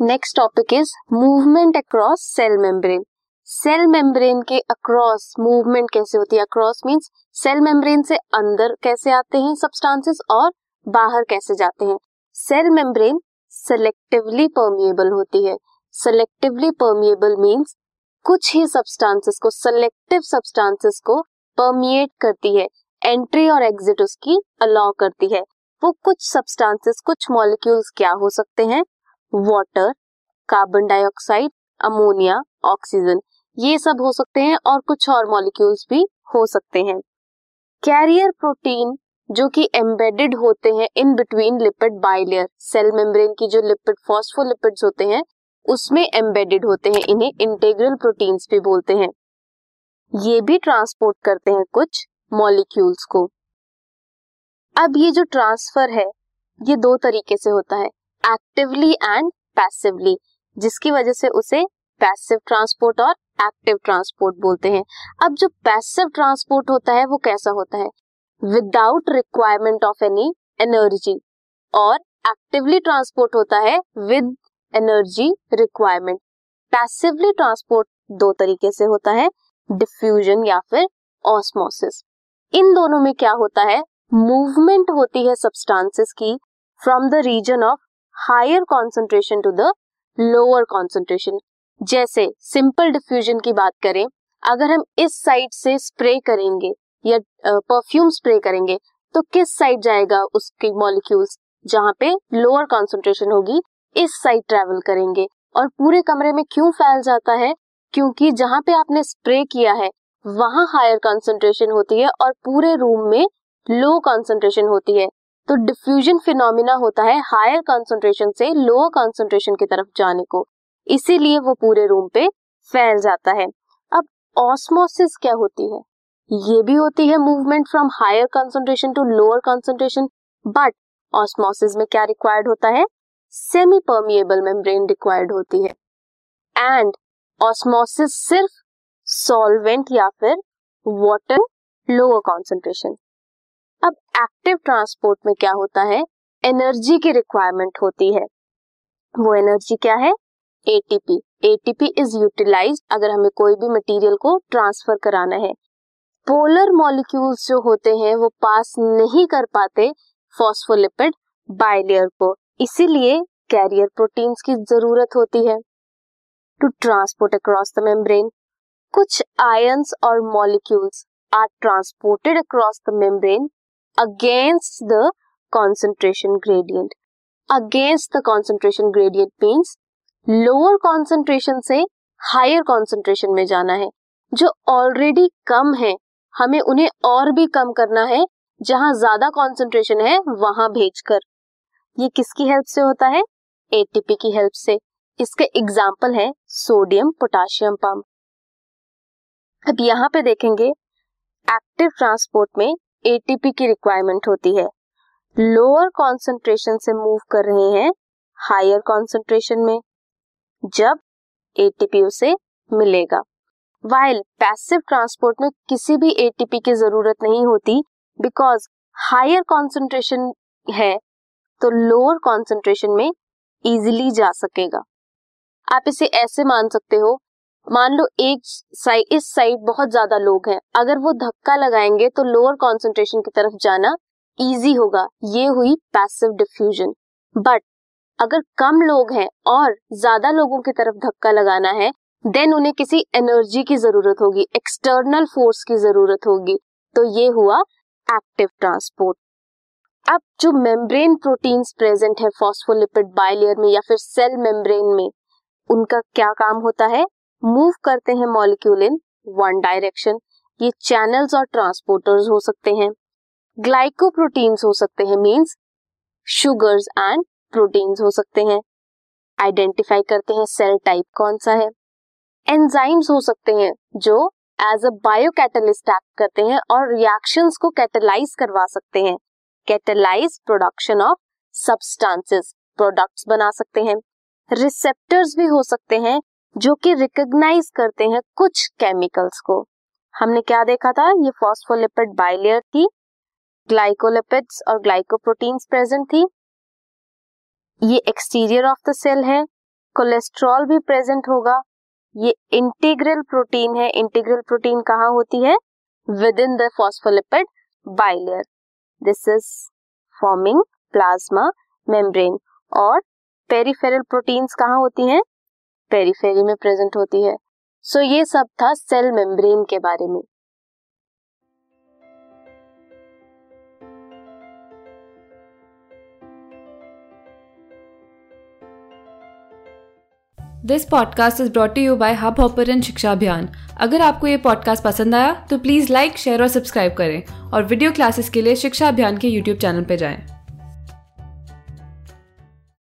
Next topic is movement across cell membrane cell membrane के across movement कैसे होती है? अक्रॉस मींस सेल मेम्ब्रेन से अंदर कैसे आते हैं सब्सटेंसेस और बाहर कैसे जाते हैं? सेल मेम्ब्रेन सेलेक्टिवली परमिएबल होती है। सेलेक्टिवली परमिएबल मींस कुछ ही सब्सटेंसेस को सेलेक्टिव सब्सटेंसेस को परमिएट करती है। एंट्री और एग्जिट उसकी अलाउ करती है। वो कुछ सब्सटेंसेस कुछ मॉलिक्यूल्स क्या हो सकते हैं? Water carbon dioxide ammonia oxygen ये सब हो सकते हैं और कुछ और मॉलिक्यूल्स भी हो सकते हैं। कैरियर प्रोटीन जो कि एम्बेडेड होते हैं in between lipid bilayer cell membrane की जो लिपिड फॉस्फोलिपिड्स होते हैं, उसमें एम्बेडेड होते हैं, इन्हें इंटेग्रल प्रोटीन्स भी बोलते हैं। ये भी ट्रांसपोर्ट करते हैं कुछ मॉलिक्यूल्स को। अब ये जो ट्रांसफ़र है, ये दो तरीके से होता है। एक्टिवली एंड पैसिवली जिसकी वजह से उसे पैसिव ट्रांसपोर्ट और एक्टिव ट्रांसपोर्ट बोलते हैं। अब जो पैसिव ट्रांसपोर्ट होता है, वो कैसा होता है? Without requirement of any energy और एक्टिवली ट्रांसपोर्ट होता है with energy requirement passively transport दो तरीके से होता है डिफ्यूजन या फिर ऑस्मोसिस इन दोनों में क्या होता है? मूवमेंट होती है सब्सटेंसेस की from the region of higher concentration to the lower concentration जैसे सिंपल डिफ्यूजन की बात करें, अगर हम इस साइड से स्प्रे करेंगे या परफ्यूम स्प्रे करेंगे तो किस साइड जाएगा उसके मॉलिक्यूल्स जहाँ पे लोअर कॉन्सेंट्रेशन होगी, इस साइड ट्रेवल करेंगे। और पूरे कमरे में क्यों फैल जाता है? क्योंकि जहाँ पे आपने स्प्रे किया है, वहाँ हायर कॉन्सेंट्रेशन होती है और पूरे रूम में लो कॉन्सेंट्रेशन होती है। तो डिफ्यूजन फिनोमिना होता है हायर कॉन्सेंट्रेशन से लोअर कॉन्सेंट्रेशन की तरफ़ जाने को। इसीलिए वो पूरे रूम पे फैल जाता है। अब ऑस्मोसिस क्या होती है? ये भी होती है movement from higher concentration to lower concentration but osmosis में क्या रिक्वायर्ड होता है? सेमी परमिएबल मेम्ब्रेन रिक्वायर्ड होती है। एंड ऑस्मोसिस सिर्फ़ सॉल्वेंट या फिर वाटर लोअर कॉन्सेंट्रेशन अब एक्टिव ट्रांसपोर्ट में क्या होता है? एनर्जी की रिक्वायरमेंट होती है। वो एनर्जी क्या है? एटीपी एटीपी इज़ यूटिलाइज अगर हमें कोई भी मटेरियल को ट्रांसफ़र कराना है। पोलर मॉलिक्यूल्स जो होते हैं, वो पास नहीं कर पाते फॉस्फोलिपिड बाइलेयर को। इसीलिए कैरियर प्रोटीन्स की ज़रूरत होती है। To transport across the membrane कुछ आयंस और molecules are transported across the membrane against the concentration gradient against the concentration gradient means lower concentration से हायर कॉन्सेंट्रेशन में जाना है। जो ऑलरेडी कम है, हमें उन्हें और भी कम करना है, जहाँ ज़्यादा कॉन्सेंट्रेशन है, वहाँ भेजकर। ये किसकी हेल्प से होता है? एटीपी की हेल्प से। इसके एग्ज़ाम्पल है सोडियम पोटाशियम पंप अब यहाँ पे देखेंगे एक्टिव ट्रांसपोर्ट में एटीपी की रिक्वायरमेंट होती है। लोअर कॉन्सेंट्रेशन से मूव कर रहे हैं हायर कॉन्सेंट्रेशन में, जब एटीपी उसे मिलेगा। वाइल पैसिव ट्रांसपोर्ट में किसी भी एटीपी की ज़रूरत नहीं होती बिकॉज़ हायर कॉन्सेंट्रेशन है तो लोअर कॉन्सेंट्रेशन में इजिली जा सकेगा। आप इसे ऐसे मान सकते हो मान लो एक साइड इस साइड बहुत ज़्यादा लोग हैं। अगर वो धक्का लगाएँगे तो लोअर कॉन्सेंट्रेशन की तरफ़ जाना इजी होगा। ये हुई पैसिव डिफ्यूजन बट अगर कम लोग हैं और ज़्यादा लोगों की तरफ़ धक्का लगाना है देन उन्हें किसी एनर्जी की ज़रूरत होगी एक्सटर्नल फोर्स की ज़रूरत होगी। तो ये हुआ एक्टिव ट्रांसपोर्ट अब जो मेम्ब्रेन प्रोटीन्स प्रेजेंट है फॉस्फोलिपिड बाइलेयर में या फिर सेल मेम्ब्रेन में, उनका क्या काम होता है? मूव करते हैं मॉलिक्यूल इन वन डायरेक्शन ये चैनल्स और ट्रांसपोर्टर्स हो सकते हैं. ग्लाइकोप्रोटीन्स हो सकते हैं मींस शुगर्स एंड प्रोटीन्स हो सकते हैं. आइडेंटिफाई करते हैं सेल टाइप कौन सा है. एंजाइम्स हो सकते हैं जो as a bio catalyst act करते हैं और रिएक्शंस को कैटलाइज करवा सकते हैं. Catalyse production of substances products बना सकते हैं. रिसेप्टर्स भी हो सकते हैं जो कि रिकॉग्नाइज करते हैं कुछ केमिकल्स को। हमने क्या देखा था? ये फॉस्फोलिपिड बाइलेयर थी ग्लाइकोलिपिड्स और ग्लाइकोप्रोटीन्स प्रेजेंट थी। ये एक्सटीरियर ऑफ़ द सेल है कोलेस्ट्रॉल भी प्रेजेंट होगा। ये इंटीग्रल प्रोटीन है इंटीग्रल प्रोटीन कहाँ होती है? Within the phospholipid bilayer this is forming plasma membrane और पेरिफेरल प्रोटीन्स कहाँ होती हैं? पेरीफेरी में प्रेजेंट होती है। सो ये सब था सेल मेम्ब्रेन के बारे में। This podcast is brought you by Hubhopper Shiksha Abhiyan अगर आपको ये पॉडकास्ट पसंद आया तो प्लीज़ लाइक शेयर और सब्सक्राइब करें। और वीडियो क्लासेस के लिए शिक्षा अभियान के यूट्यूब चैनल पर जाएँ।